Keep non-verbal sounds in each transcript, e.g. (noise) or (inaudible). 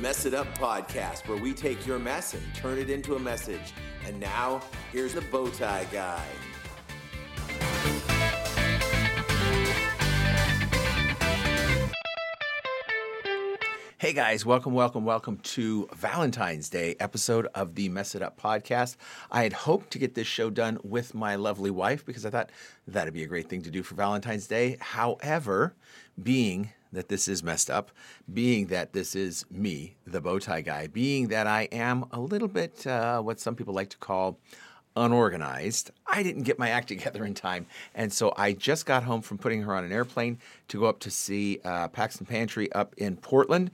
Mess It Up podcast, where we take your mess and turn it into a message. And now, here's the Bowtie Guy. Hey guys, welcome, welcome, welcome to Valentine's Day episode of the Mess It Up podcast. I had hoped to get this show done with my lovely wife because I thought that'd be a great thing to do for Valentine's Day. However, being that this is messed up, being that this is me, the bow tie guy, being that I am a little bit uh, what some people like to call unorganized, I didn't get my act together in time. And so I just got home from putting her on an airplane to go up to see uh, Paxton Pantry up in Portland.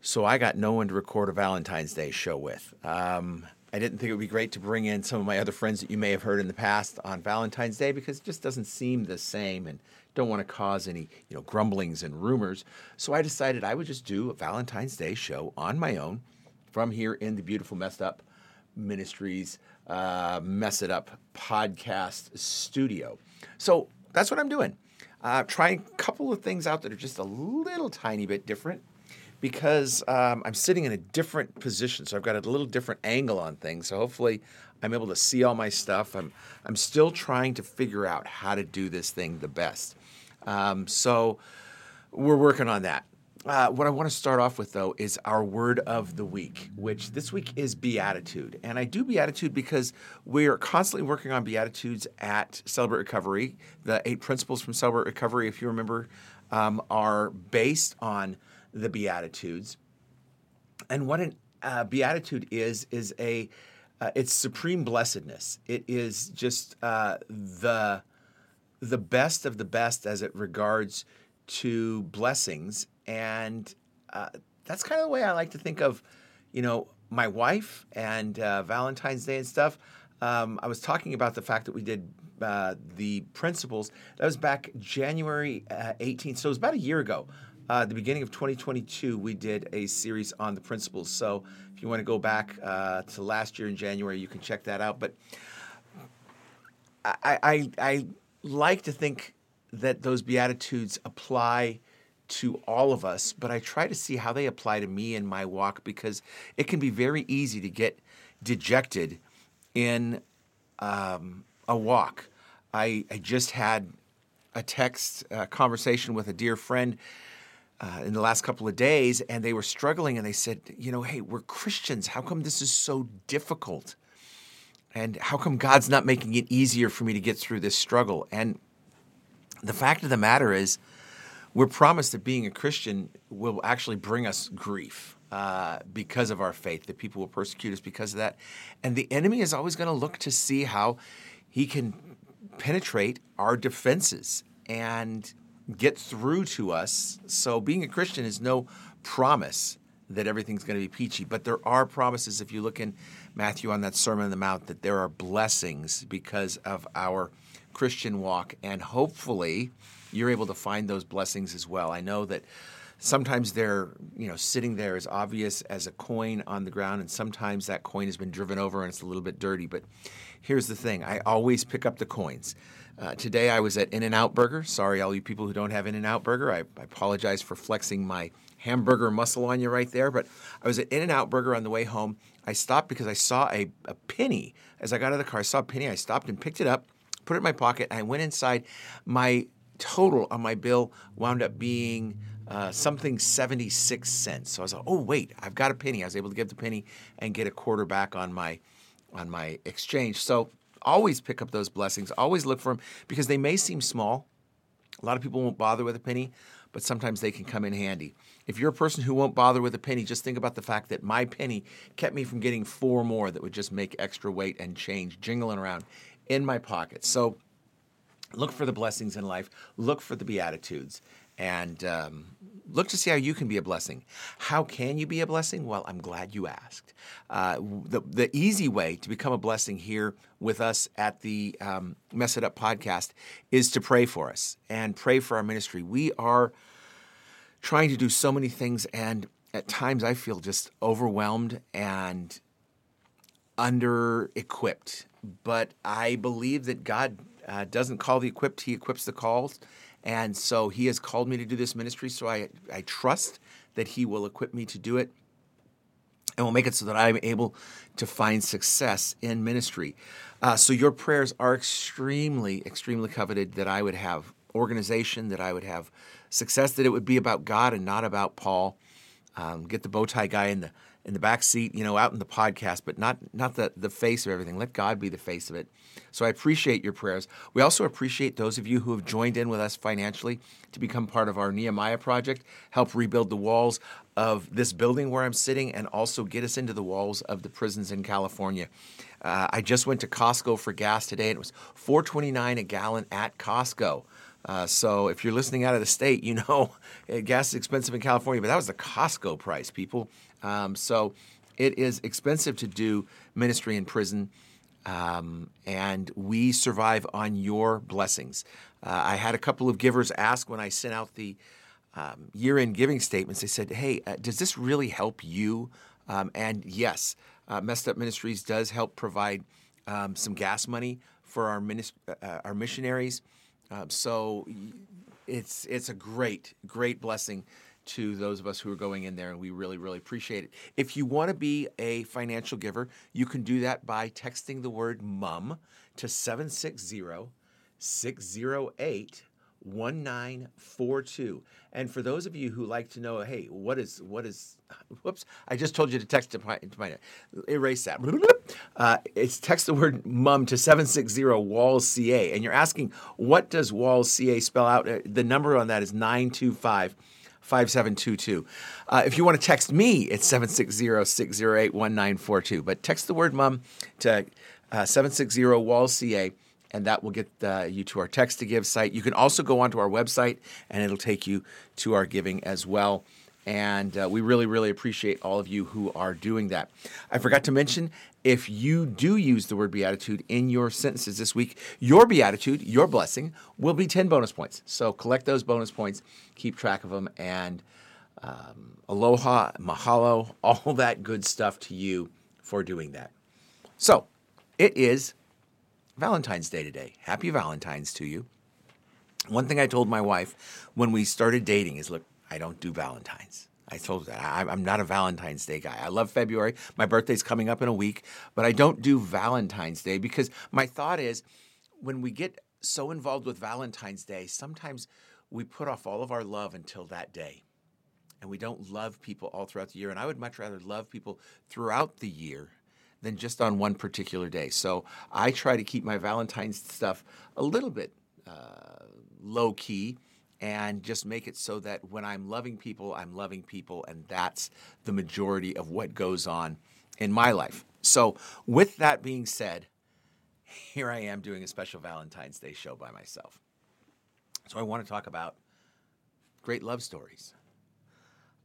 So I got no one to record a Valentine's Day show with. Um, I didn't think it would be great to bring in some of my other friends that you may have heard in the past on Valentine's Day because it just doesn't seem the same and don't want to cause any you know grumblings and rumors. So I decided I would just do a Valentine's Day show on my own from here in the beautiful Messed Up Ministries uh, Mess It Up podcast studio. So that's what I'm doing. Uh, trying a couple of things out that are just a little tiny bit different because um, I'm sitting in a different position. So I've got a little different angle on things. So hopefully I'm able to see all my stuff. I'm, I'm still trying to figure out how to do this thing the best. Um, so we're working on that. Uh, what I want to start off with, though, is our word of the week, which this week is beatitude. And I do beatitude because we are constantly working on beatitudes at Celebrate Recovery. The eight principles from Celebrate Recovery, if you remember, um, are based on the beatitudes. And what a uh, beatitude is is a uh, it's supreme blessedness. It is just uh, the the best of the best as it regards to blessings, and uh, that's kind of the way I like to think of, you know, my wife and uh, Valentine's Day and stuff. Um, I was talking about the fact that we did uh, the principles. That was back January 18th, so it was about a year ago. Uh, the beginning of 2022, we did a series on the principles. So if you want to go back uh, to last year in January, you can check that out. But I, I, I like to think that those beatitudes apply to all of us, but I try to see how they apply to me in my walk because it can be very easy to get dejected in um, a walk. I, I just had a text uh, conversation with a dear friend uh, in the last couple of days, and they were struggling, and they said, "You know, hey, we're Christians. How come this is so difficult? And how come God's not making it easier for me to get through this struggle?" And the fact of the matter is, we're promised that being a Christian will actually bring us grief. Uh, because of our faith, that people will persecute us because of that. And the enemy is always going to look to see how he can penetrate our defenses. And get through to us. So being a Christian is no promise that everything's going to be peachy, but there are promises if you look in Matthew on that Sermon on the Mount that there are blessings because of our Christian walk and hopefully you're able to find those blessings as well. I know that sometimes they're, you know, sitting there as obvious as a coin on the ground and sometimes that coin has been driven over and it's a little bit dirty, but here's the thing, I always pick up the coins. Uh, today I was at In N Out Burger. Sorry, all you people who don't have In N Out Burger. I, I, apologize for flexing my hamburger muscle on you right there. But I was at In N Out Burger on the way home. I stopped because I saw a, a penny. As I got out of the car, I saw a penny. I stopped and picked it up, put it in my pocket, and I went inside. My total on my bill wound up being uh, something 76 cents. So I was like, oh, wait, I've got a penny. I was able to give the penny and get a quarter back on my on my exchange. So always pick up those blessings. Always look for them because they may seem small. A lot of people won't bother with a penny, but sometimes they can come in handy. If you're a person who won't bother with a penny, just think about the fact that my penny kept me from getting four more that would just make extra weight and change jingling around in my pocket. So look for the blessings in life, look for the Beatitudes, and um, look to see how you can be a blessing. How can you be a blessing? Well, I'm glad you asked. Uh, the, the easy way to become a blessing here with us at the um, Mess It Up podcast is to pray for us and pray for our ministry. We are trying to do so many things, and at times I feel just overwhelmed and under equipped. But I believe that God uh, doesn't call the equipped, He equips the called. And so he has called me to do this ministry. So I, I trust that He will equip me to do it and will make it so that I'm able to find success in ministry. Uh, so your prayers are extremely, extremely coveted that I would have organization, that I would have success, that it would be about God and not about Paul. Um, get the bow tie guy in the in the back seat, you know, out in the podcast, but not not the the face of everything. Let God be the face of it. So I appreciate your prayers. We also appreciate those of you who have joined in with us financially to become part of our Nehemiah project, help rebuild the walls of this building where I'm sitting, and also get us into the walls of the prisons in California. Uh, I just went to Costco for gas today, and it was 4.29 a gallon at Costco. Uh, so if you're listening out of the state, you know (laughs) gas is expensive in California, but that was the Costco price, people. Um, so it is expensive to do ministry in prison, um, and we survive on your blessings. Uh, I had a couple of givers ask when I sent out the um, year-end giving statements. They said, "Hey, uh, does this really help you?" Um, and yes, uh, Messed Up Ministries does help provide um, some gas money for our minist- uh, our missionaries. Um, so it's it's a great great blessing to those of us who are going in there, and we really really appreciate it. If you want to be a financial giver, you can do that by texting the word "mum" to 760 608 1942. And for those of you who like to know, hey, what is, what is, (laughs) whoops, I just told you to text to my, to my erase that. (laughs) Uh, it's text the word mum to 760 Walls CA. And you're asking, what does Walls CA spell out? Uh, the number on that is 925 5722. Uh, if you want to text me, it's 760 608 1942. But text the word mum to uh, 760 Walls CA and that will get uh, you to our text to give site. You can also go onto our website, and it'll take you to our giving as well. And uh, we really, really appreciate all of you who are doing that. I forgot to mention if you do use the word beatitude in your sentences this week, your beatitude, your blessing, will be 10 bonus points. So collect those bonus points, keep track of them, and um, aloha, mahalo, (laughs) all that good stuff to you for doing that. So it is Valentine's Day today. Happy Valentine's to you. One thing I told my wife when we started dating is look, I don't do Valentine's. I told her that I'm not a Valentine's Day guy. I love February. My birthday's coming up in a week, but I don't do Valentine's Day because my thought is when we get so involved with Valentine's Day, sometimes we put off all of our love until that day. And we don't love people all throughout the year. And I would much rather love people throughout the year than just on one particular day. So I try to keep my Valentine's stuff a little bit uh, low key and just make it so that when I'm loving people, I'm loving people, and that's the majority of what goes on in my life. So, with that being said, here I am doing a special Valentine's Day show by myself. So, I want to talk about great love stories.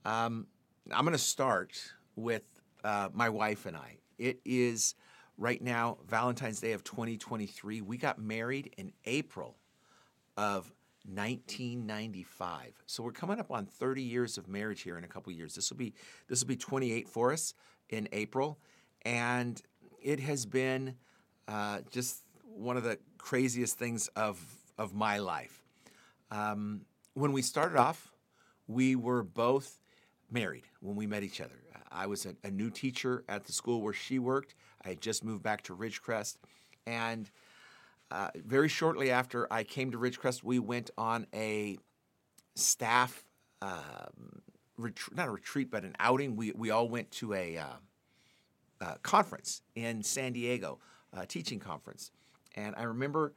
Um, I'm going to start with uh, my wife and I. It is right now Valentine's Day of 2023. We got married in April of 1995. So we're coming up on 30 years of marriage here in a couple years. This will be this will be 28 for us in April, and it has been uh, just one of the craziest things of of my life. Um, when we started off, we were both married when we met each other. I was a, a, new teacher at the school where she worked. I had just moved back to Ridgecrest. And uh, very shortly after I came to Ridgecrest, we went on a staff, um, ret- not a retreat, but an outing. We, we all went to a uh, uh, conference in San Diego, a teaching conference. And I remember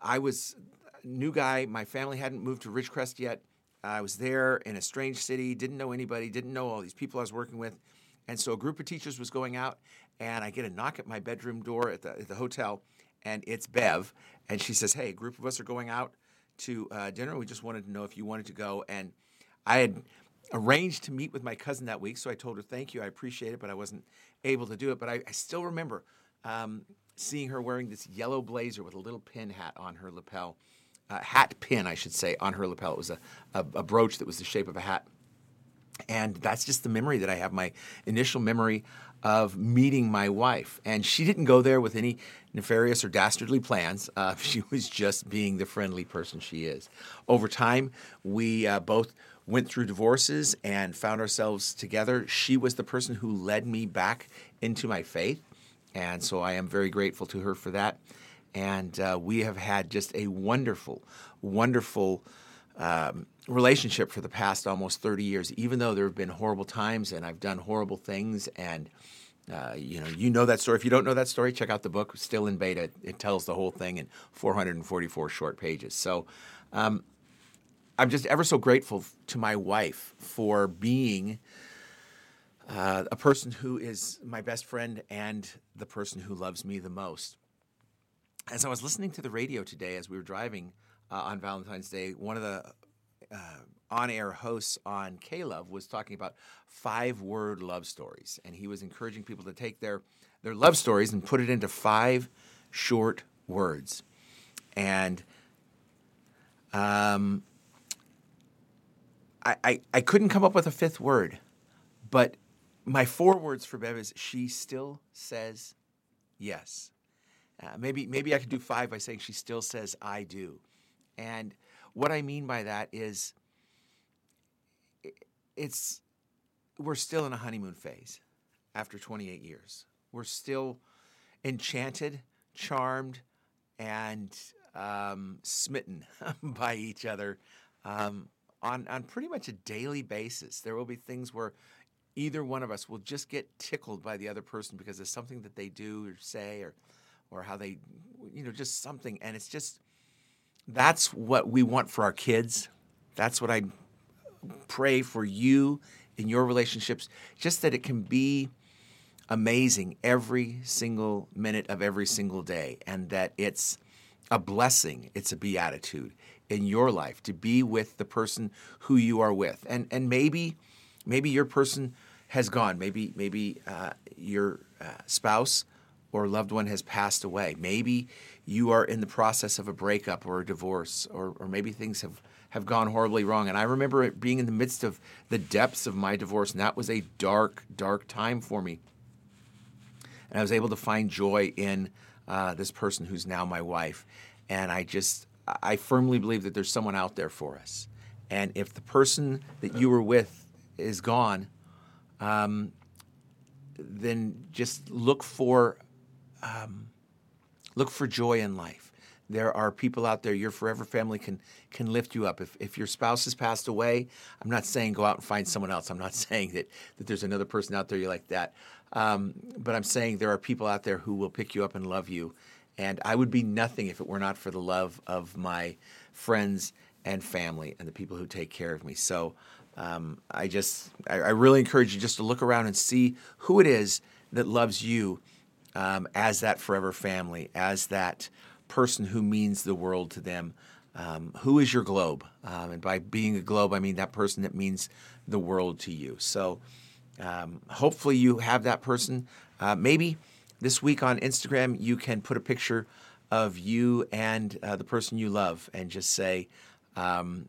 I was a new guy. My family hadn't moved to Ridgecrest yet. I was there in a strange city, didn't know anybody, didn't know all these people I was working with. And so a group of teachers was going out, and I get a knock at my bedroom door at the, at the hotel, and it's Bev. And she says, Hey, a group of us are going out to uh, dinner. We just wanted to know if you wanted to go. And I had arranged to meet with my cousin that week, so I told her, Thank you, I appreciate it, but I wasn't able to do it. But I, I still remember um, seeing her wearing this yellow blazer with a little pin hat on her lapel. Uh, hat pin, I should say, on her lapel. It was a, a, a brooch that was the shape of a hat. And that's just the memory that I have, my initial memory of meeting my wife. And she didn't go there with any nefarious or dastardly plans. Uh, (laughs) she was just being the friendly person she is. Over time, we uh, both went through divorces and found ourselves together. She was the person who led me back into my faith. And so I am very grateful to her for that. And uh, we have had just a wonderful, wonderful um, relationship for the past almost 30 years, even though there have been horrible times and I've done horrible things. And, uh, you know, you know that story. If you don't know that story, check out the book, still in beta. It tells the whole thing in 444 short pages. So um, I'm just ever so grateful to my wife for being uh, a person who is my best friend and the person who loves me the most. As I was listening to the radio today as we were driving uh, on Valentine's Day, one of the uh, on air hosts on K Love was talking about five word love stories. And he was encouraging people to take their, their love stories and put it into five short words. And um, I, I, I couldn't come up with a fifth word, but my four words for Bev is she still says yes. Uh, maybe maybe I could do five by saying she still says I do. And what I mean by that is it's we're still in a honeymoon phase after 28 years. We're still enchanted, charmed, and um, smitten (laughs) by each other um, on on pretty much a daily basis. There will be things where either one of us will just get tickled by the other person because of something that they do or say or or how they you know just something and it's just that's what we want for our kids that's what i pray for you in your relationships just that it can be amazing every single minute of every single day and that it's a blessing it's a beatitude in your life to be with the person who you are with and and maybe maybe your person has gone. Maybe maybe uh, your uh, spouse or loved one has passed away. Maybe you are in the process of a breakup or a divorce, or, or maybe things have, have gone horribly wrong. And I remember being in the midst of the depths of my divorce, and that was a dark, dark time for me. And I was able to find joy in uh, this person who's now my wife. And I just, I firmly believe that there's someone out there for us. And if the person that you were with is gone, um, then just look for um, look for joy in life. There are people out there. Your forever family can can lift you up. If if your spouse has passed away, I'm not saying go out and find someone else. I'm not (laughs) saying that that there's another person out there you like that. Um, but I'm saying there are people out there who will pick you up and love you. And I would be nothing if it were not for the love of my friends and family and the people who take care of me. So um, I just, I, I, really encourage you just to look around and see who it is that loves you um, as that forever family, as that person who means the world to them. Um, who is your globe? Um, and by being a globe, I mean that person that means the world to you. So um, hopefully you have that person. Uh, maybe this week on Instagram, you can put a picture of you and uh, the person you love and just say, um,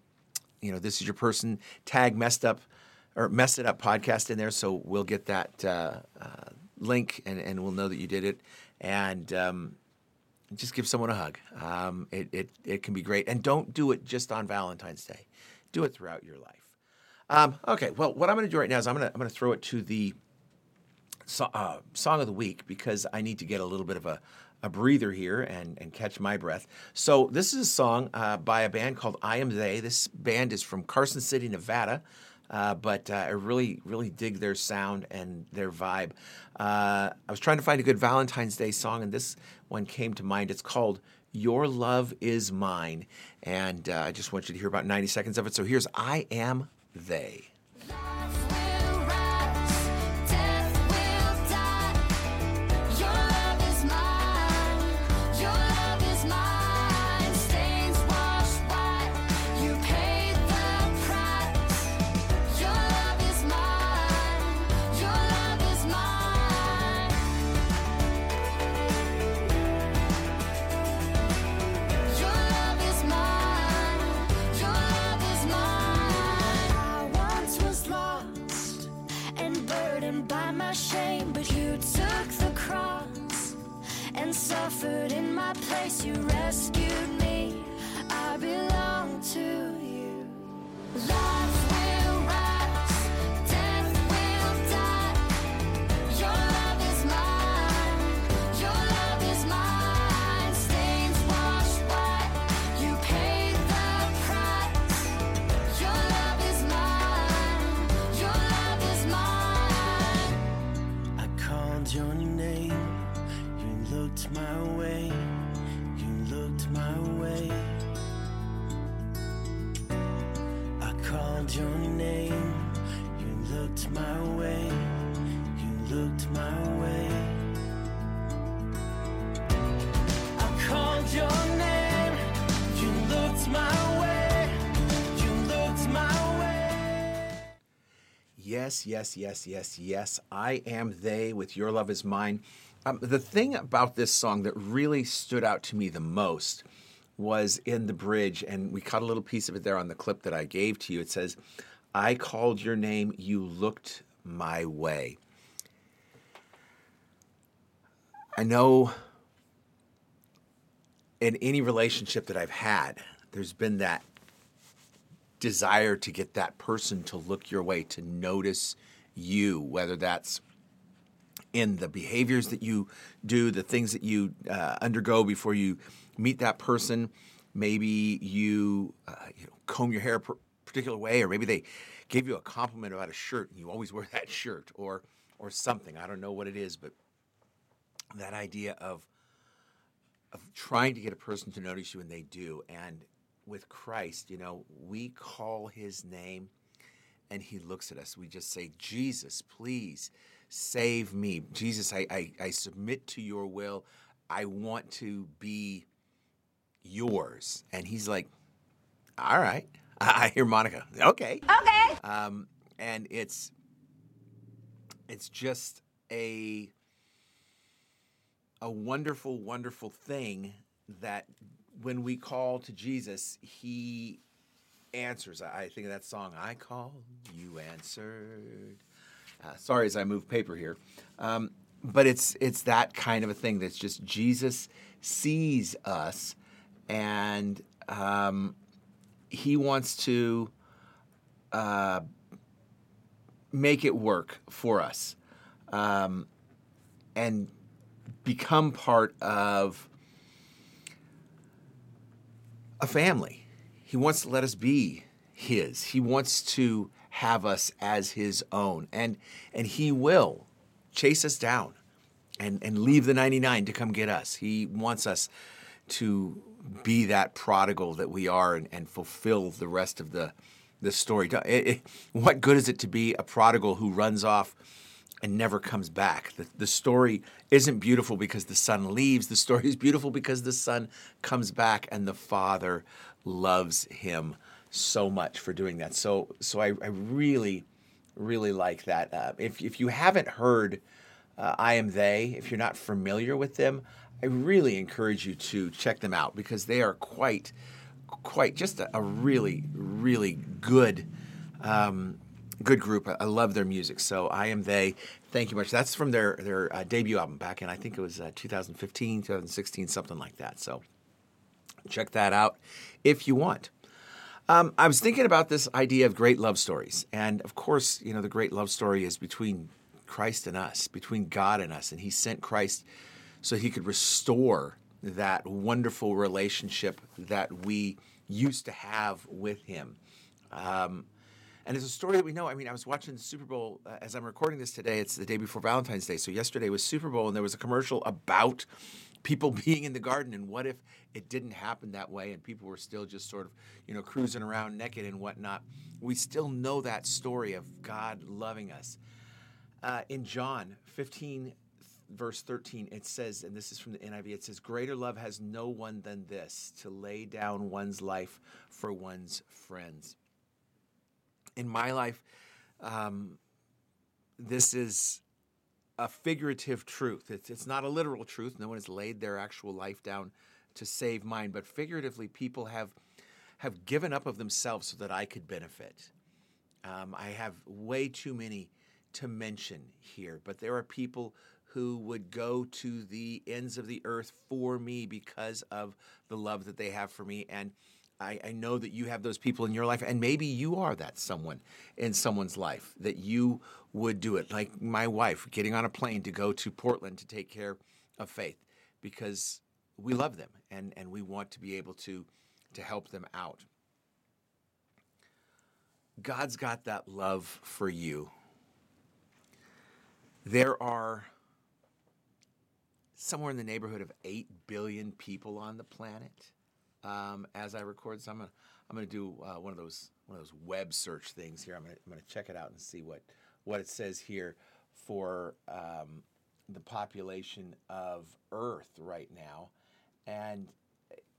you know, this is your person. Tag messed up or messed it up podcast in there, so we'll get that uh, uh, link and, and we'll know that you did it. And um, just give someone a hug. Um, it, it, it can be great. And don't do it just on Valentine's Day. Do it throughout your life. Um, okay, well, what I'm going to do right now is I'm going to I'm to throw it to the so, uh, song of the week because I need to get a little bit of a a breather here and, and catch my breath. So, this is a song uh, by a band called I Am They. This band is from Carson City, Nevada. Uh, but uh, I really, really dig their sound and their vibe. Uh, I was trying to find a good Valentine's Day song, and this one came to mind. It's called Your Love Is Mine. And uh, I just want you to hear about 90 seconds of it. So here's I Am They. Yes, yes, yes, yes, yes. I am they with your love is mine. Um, the thing about this song that really stood out to me the most was in the bridge, and we caught a little piece of it there on the clip that I gave to you. It says, I called your name, you looked my way. I know in any relationship that I've had, there's been that desire to get that person to look your way, to notice you, whether that's in the behaviors that you do, the things that you uh, undergo before you meet that person. Maybe you, uh, you know, comb your hair a particular way, or maybe they gave you a compliment about a shirt and you always wear that shirt, or or something. I don't know what it is, but that idea of of trying to get a person to notice you and they do. And with Christ, you know, we call his name and he looks at us. We just say, Jesus, please save me. Jesus, I, I, I submit to your will. I want to be yours. And he's like, all right. (laughs) I hear Monica. Okay. Okay. Um, and it's it's just a a wonderful, wonderful thing that when we call to Jesus, He answers. I think of that song, "I called, you answered." Uh, sorry, as I move paper here, um, but it's it's that kind of a thing that's just Jesus sees us, and um, He wants to uh, make it work for us, um, and become part of a family. He wants to let us be his. He wants to have us as his own. And and he will chase us down and, and leave the 99 to come get us. He wants us to be that prodigal that we are and, and fulfill the rest of the the story. It- it- what good is it to be a prodigal who runs off and never comes back. The, the story isn't beautiful because the son leaves. The story is beautiful because the son comes back and the father loves him so much for doing that. So, so I, I really, really like that. Uh, if, if you haven't heard uh, I Am They, if you're not familiar with them, I really encourage you to check them out because they are quite, quite just a, a really, really good um, good group. I- love their music. So I am they. Thank you much. That's from their their uh, debut album back in I think it was uh, 2015, 2016, something like that. So check that out if you want. Um, I was thinking about this idea of great love stories, and of course, you know the great love story is between Christ and us, between God and us, and He sent Christ so He could restore that wonderful relationship that we used to have with Him. Um, and it's a story that we know. I mean, I was watching the Super Bowl uh, as I'm recording this today. It's the day before Valentine's Day. So yesterday was Super Bowl, and there was a commercial about people (laughs) being in the garden and what if it didn't happen that way and people were still just sort of, you know, cruising around naked and whatnot. We still know that story of God loving us. Uh, in John 15, verse 13, it says, and this is from the NIV, it says, Greater love has no one than this, to lay down one's life for one's friends in my life, um, this is a figurative truth. It's, it's not a literal truth. No one has laid their actual life down to save mine, but figuratively, people have have given up of themselves so that I could benefit. Um, I have way too many to mention here, but there are people who would go to the ends of the earth for me because of the love that they have for me. And I, I know that you have those people in your life, and maybe you are that someone in someone's life that you would do it. Like my wife getting on a plane to go to Portland to take care of Faith because we love them and, and we want to be able to, to help them out. God's got that love for you. There are somewhere in the neighborhood of 8 billion people on the planet um, as I record. So I'm gonna I'm gonna do uh, one of those one of those web search things here. I'm gonna I'm gonna check it out and see what what it says here for um, the population of Earth right now, and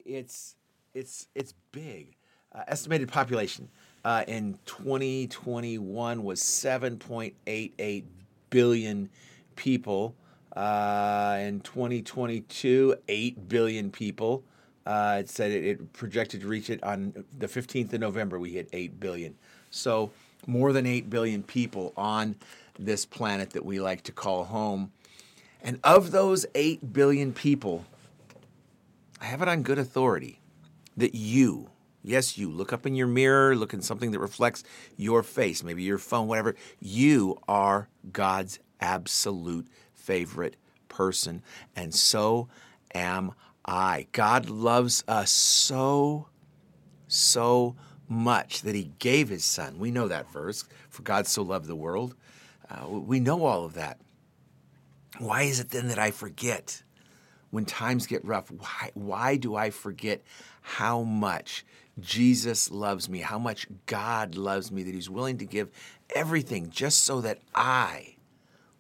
it's it's it's big. Uh, estimated population uh, in 2021 was 7.88 billion people. Uh, in 2022, 8 billion people. Uh, it said it, it, projected to reach it on the 15th of November. We hit 8 billion. So, more than 8 billion people on this planet that we like to call home. And of those 8 billion people, I have it on good authority that you, yes, you, look up in your mirror, look in something that reflects your face, maybe your phone, whatever, you are God's absolute favorite person. And so am I. God loves us so, so much that he gave his son. We know that verse, for God so loved the world. Uh, we know all of that. Why is it then that I forget when times get rough? Why, why do I forget how much Jesus loves me, how much God loves me, that he's willing to give everything just so that I,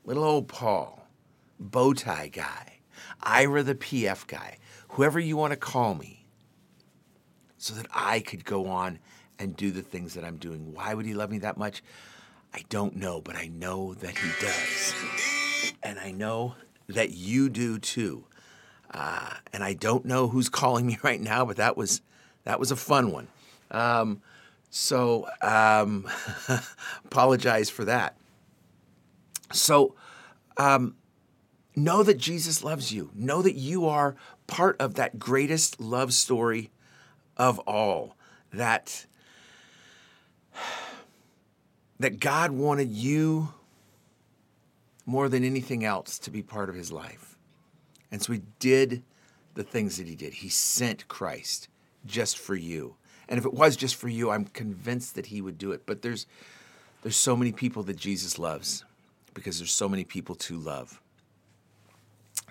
little old Paul, bow tie guy, Ira the PF guy, whoever you want to call me, so that I could go on and do the things that I'm doing. Why would he love me that much? I don't know, but I know that he does. And I know that you do too. Uh, and I don't know who's calling me (laughs) right now, but that was that was a fun one. Um, so um, (laughs) apologize for that. So um, know that Jesus loves you. Know that you are part of that greatest love story of all. That that God wanted you more than anything else to be part of his life. And so he did the things that he did. He sent Christ just for you. And if it was just for you, I'm convinced that he would do it. But there's there's so many people that Jesus loves because there's so many people to love.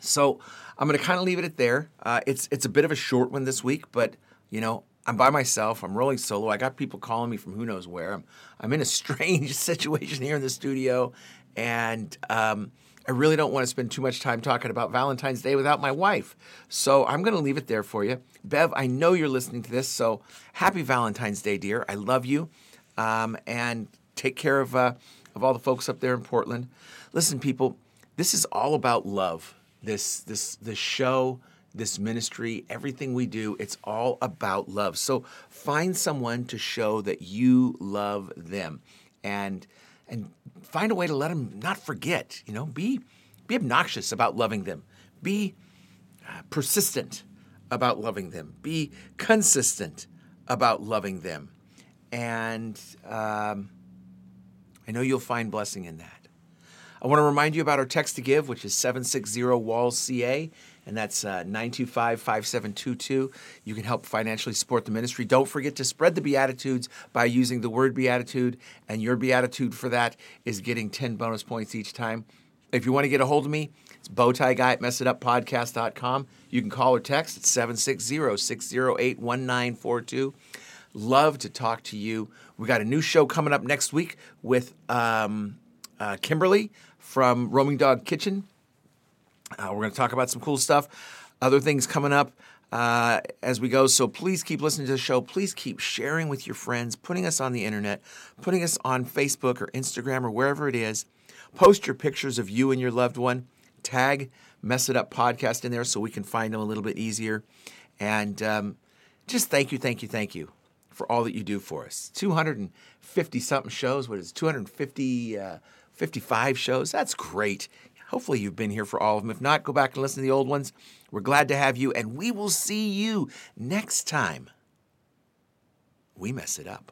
So I'm going to kind of leave it at there. Uh, it's it's a bit of a short one this week, but you know I'm by myself. I'm rolling solo. I got people calling me from who knows where. I'm I'm in a (laughs) strange situation here in the studio, and um, I really don't want to spend too much time talking about Valentine's Day without my wife. So I'm going to leave it there for you. Bev, I know you're listening to this, so happy Valentine's Day, dear. I love you, um, and take care of uh, of all the folks up there in Portland. Listen, people, this is all about love. This this this show this ministry, everything we do, it's all about love. So find someone to show that you love them and and find a way to let them not forget, you know, be be obnoxious about loving them. Be uh, persistent about loving them. Be consistent about loving them. And um, I know you'll find blessing in that. I want to remind you about our text to give, which is 760 WALLS CA and that's uh, 925 5722. You can help financially support the ministry. Don't forget to spread the Beatitudes by using the word Beatitude, and your Beatitude for that is getting 10 bonus points each time. If you want to get a hold of me, it's bowtie guy at messituppodcast.com. You can call or text at 760 608 1942. Love to talk to you. We got a new show coming up next week with um, uh, Kimberly from Roaming Dog Kitchen. Uh, we're going to talk about some cool stuff, other things coming up uh, as we go. So please keep listening to the show. Please keep sharing with your friends, putting us on the internet, putting us on Facebook or Instagram or wherever it is. Post your pictures of you and your loved one. Tag Mess It Up Podcast in there so we can find them a little bit easier. And um, just thank you, thank you, thank you for all that you do for us. 250 something shows. What is it, 250, uh, 55 shows? That's great. Hopefully, you've been here for all of them. If not, go back and listen to the old ones. We're glad to have you, and we will see you next time we mess it up.